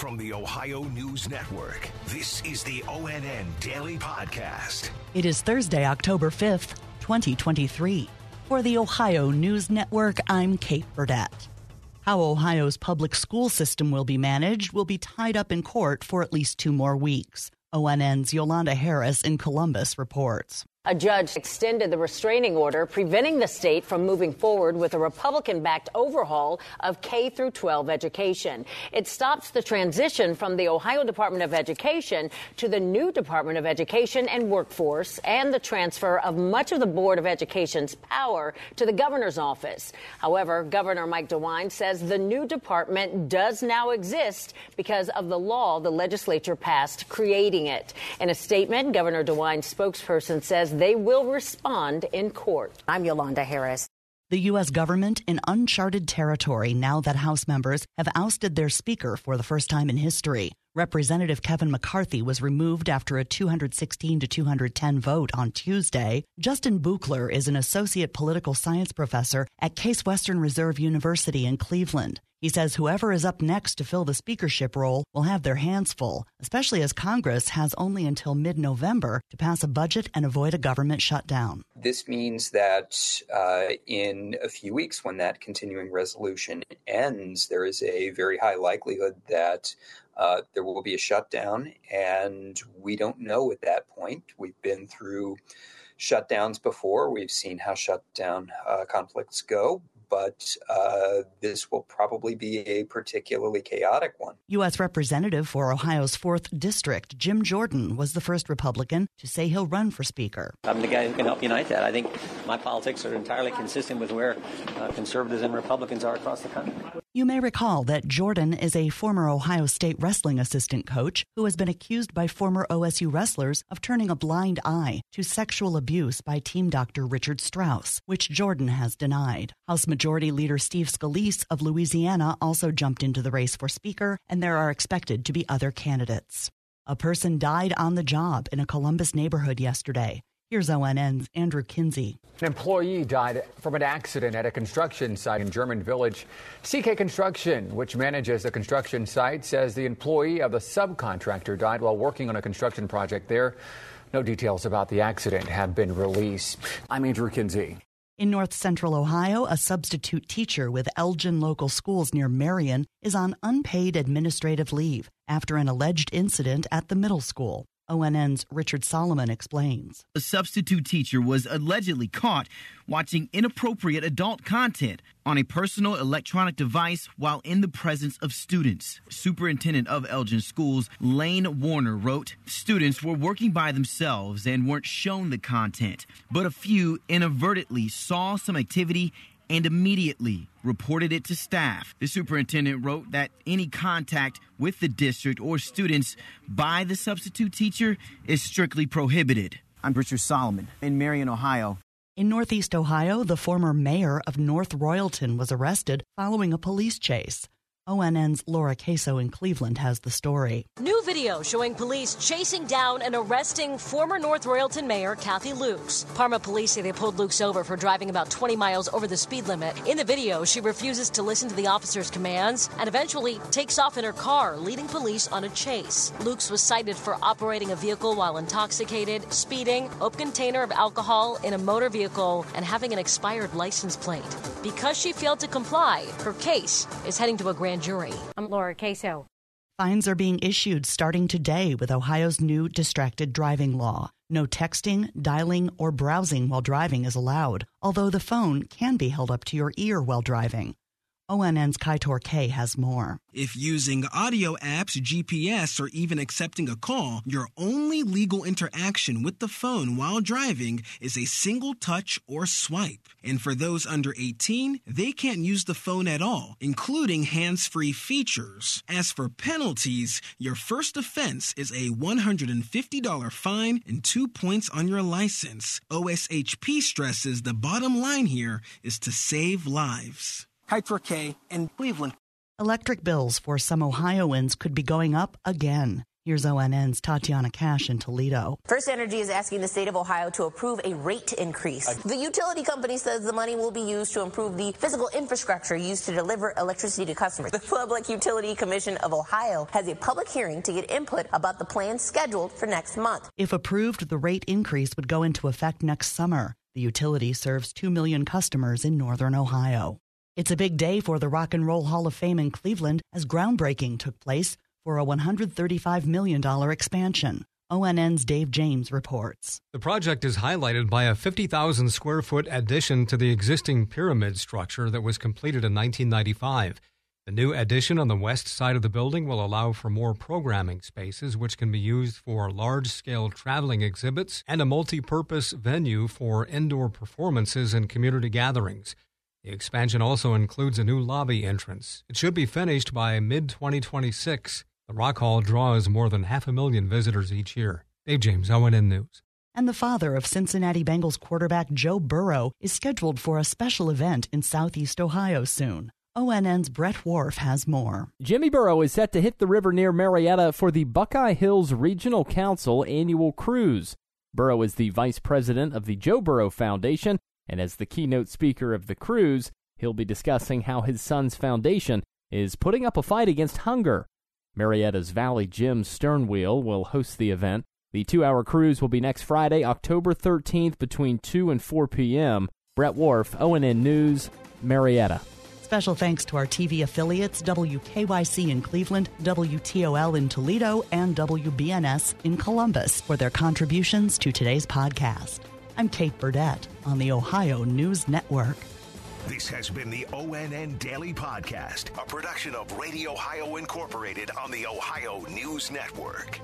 From the Ohio News Network, this is the ONN Daily Podcast. It is Thursday, October 5th, 2023. For the Ohio News Network, I'm Kate Burdett. How Ohio's public school system will be managed will be tied up in court for at least two more weeks. ONN's Yolanda Harris in Columbus reports. A judge extended the restraining order preventing the state from moving forward with a Republican backed overhaul of K through 12 education. It stops the transition from the Ohio Department of Education to the new Department of Education and Workforce and the transfer of much of the Board of Education's power to the governor's office. However, Governor Mike DeWine says the new department does now exist because of the law the legislature passed creating it. In a statement, Governor DeWine's spokesperson says they will respond in court. I'm Yolanda Harris. The U.S. government in uncharted territory now that House members have ousted their Speaker for the first time in history. Representative Kevin McCarthy was removed after a 216 to 210 vote on Tuesday. Justin Buchler is an associate political science professor at Case Western Reserve University in Cleveland. He says whoever is up next to fill the speakership role will have their hands full, especially as Congress has only until mid November to pass a budget and avoid a government shutdown. This means that uh, in a few weeks, when that continuing resolution ends, there is a very high likelihood that uh, there will be a shutdown, and we don't know at that point. We've been through shutdowns before. We've seen how shutdown uh, conflicts go, but uh, this will probably be a particularly chaotic one. U.S. Representative for Ohio's 4th District, Jim Jordan, was the first Republican to say he'll run for Speaker. I'm the guy who can help unite that. I think my politics are entirely consistent with where uh, conservatives and Republicans are across the country. You may recall that Jordan is a former Ohio State wrestling assistant coach who has been accused by former OSU wrestlers of turning a blind eye to sexual abuse by team doctor Richard Strauss, which Jordan has denied. House Majority Leader Steve Scalise of Louisiana also jumped into the race for Speaker, and there are expected to be other candidates. A person died on the job in a Columbus neighborhood yesterday. Here's ONN's Andrew Kinsey. An employee died from an accident at a construction site in German Village. CK Construction, which manages the construction site, says the employee of the subcontractor died while working on a construction project there. No details about the accident have been released. I'm Andrew Kinsey. In north central Ohio, a substitute teacher with Elgin Local Schools near Marion is on unpaid administrative leave after an alleged incident at the middle school. ONN's Richard Solomon explains. A substitute teacher was allegedly caught watching inappropriate adult content on a personal electronic device while in the presence of students. Superintendent of Elgin Schools, Lane Warner, wrote Students were working by themselves and weren't shown the content, but a few inadvertently saw some activity and immediately reported it to staff. The superintendent wrote that any contact with the district or students by the substitute teacher is strictly prohibited. I'm Richard Solomon in Marion, Ohio. In Northeast Ohio, the former mayor of North Royalton was arrested following a police chase. ONN's Laura Queso in Cleveland has the story. New video showing police chasing down and arresting former North Royalton Mayor Kathy Lukes. Parma police say they pulled Lukes over for driving about 20 miles over the speed limit. In the video, she refuses to listen to the officer's commands and eventually takes off in her car, leading police on a chase. Lukes was cited for operating a vehicle while intoxicated, speeding, open container of alcohol in a motor vehicle, and having an expired license plate. Because she failed to comply, her case is heading to a grand jury. I'm Laura Queso. Fines are being issued starting today with Ohio's new distracted driving law. No texting, dialing, or browsing while driving is allowed, although the phone can be held up to your ear while driving. ONN's Kaitor K has more. If using audio apps, GPS, or even accepting a call, your only legal interaction with the phone while driving is a single touch or swipe. And for those under 18, they can't use the phone at all, including hands free features. As for penalties, your first offense is a $150 fine and two points on your license. OSHP stresses the bottom line here is to save lives. Kite K in Cleveland. Electric bills for some Ohioans could be going up again. Here's ONN's Tatiana Cash in Toledo. FirstEnergy is asking the state of Ohio to approve a rate increase. The utility company says the money will be used to improve the physical infrastructure used to deliver electricity to customers. The Public Utility Commission of Ohio has a public hearing to get input about the plan scheduled for next month. If approved, the rate increase would go into effect next summer. The utility serves 2 million customers in northern Ohio. It's a big day for the Rock and Roll Hall of Fame in Cleveland as groundbreaking took place for a $135 million expansion. ONN's Dave James reports. The project is highlighted by a 50,000 square foot addition to the existing pyramid structure that was completed in 1995. The new addition on the west side of the building will allow for more programming spaces, which can be used for large scale traveling exhibits and a multi purpose venue for indoor performances and community gatherings. The expansion also includes a new lobby entrance. It should be finished by mid 2026. The Rock Hall draws more than half a million visitors each year. Dave James, ONN News. And the father of Cincinnati Bengals quarterback Joe Burrow is scheduled for a special event in Southeast Ohio soon. ONN's Brett Wharf has more. Jimmy Burrow is set to hit the river near Marietta for the Buckeye Hills Regional Council annual cruise. Burrow is the vice president of the Joe Burrow Foundation, and as the keynote speaker of the cruise, he'll be discussing how his son's foundation is putting up a fight against hunger. Marietta's Valley Gem Sternwheel will host the event. The two hour cruise will be next Friday, October 13th, between 2 and 4 p.m. Brett Wharf, ONN News, Marietta. Special thanks to our TV affiliates WKYC in Cleveland, WTOL in Toledo, and WBNS in Columbus for their contributions to today's podcast. I'm Kate Burdett on the Ohio News Network. This has been the ONN Daily Podcast, a production of Radio Ohio Incorporated on the Ohio News Network.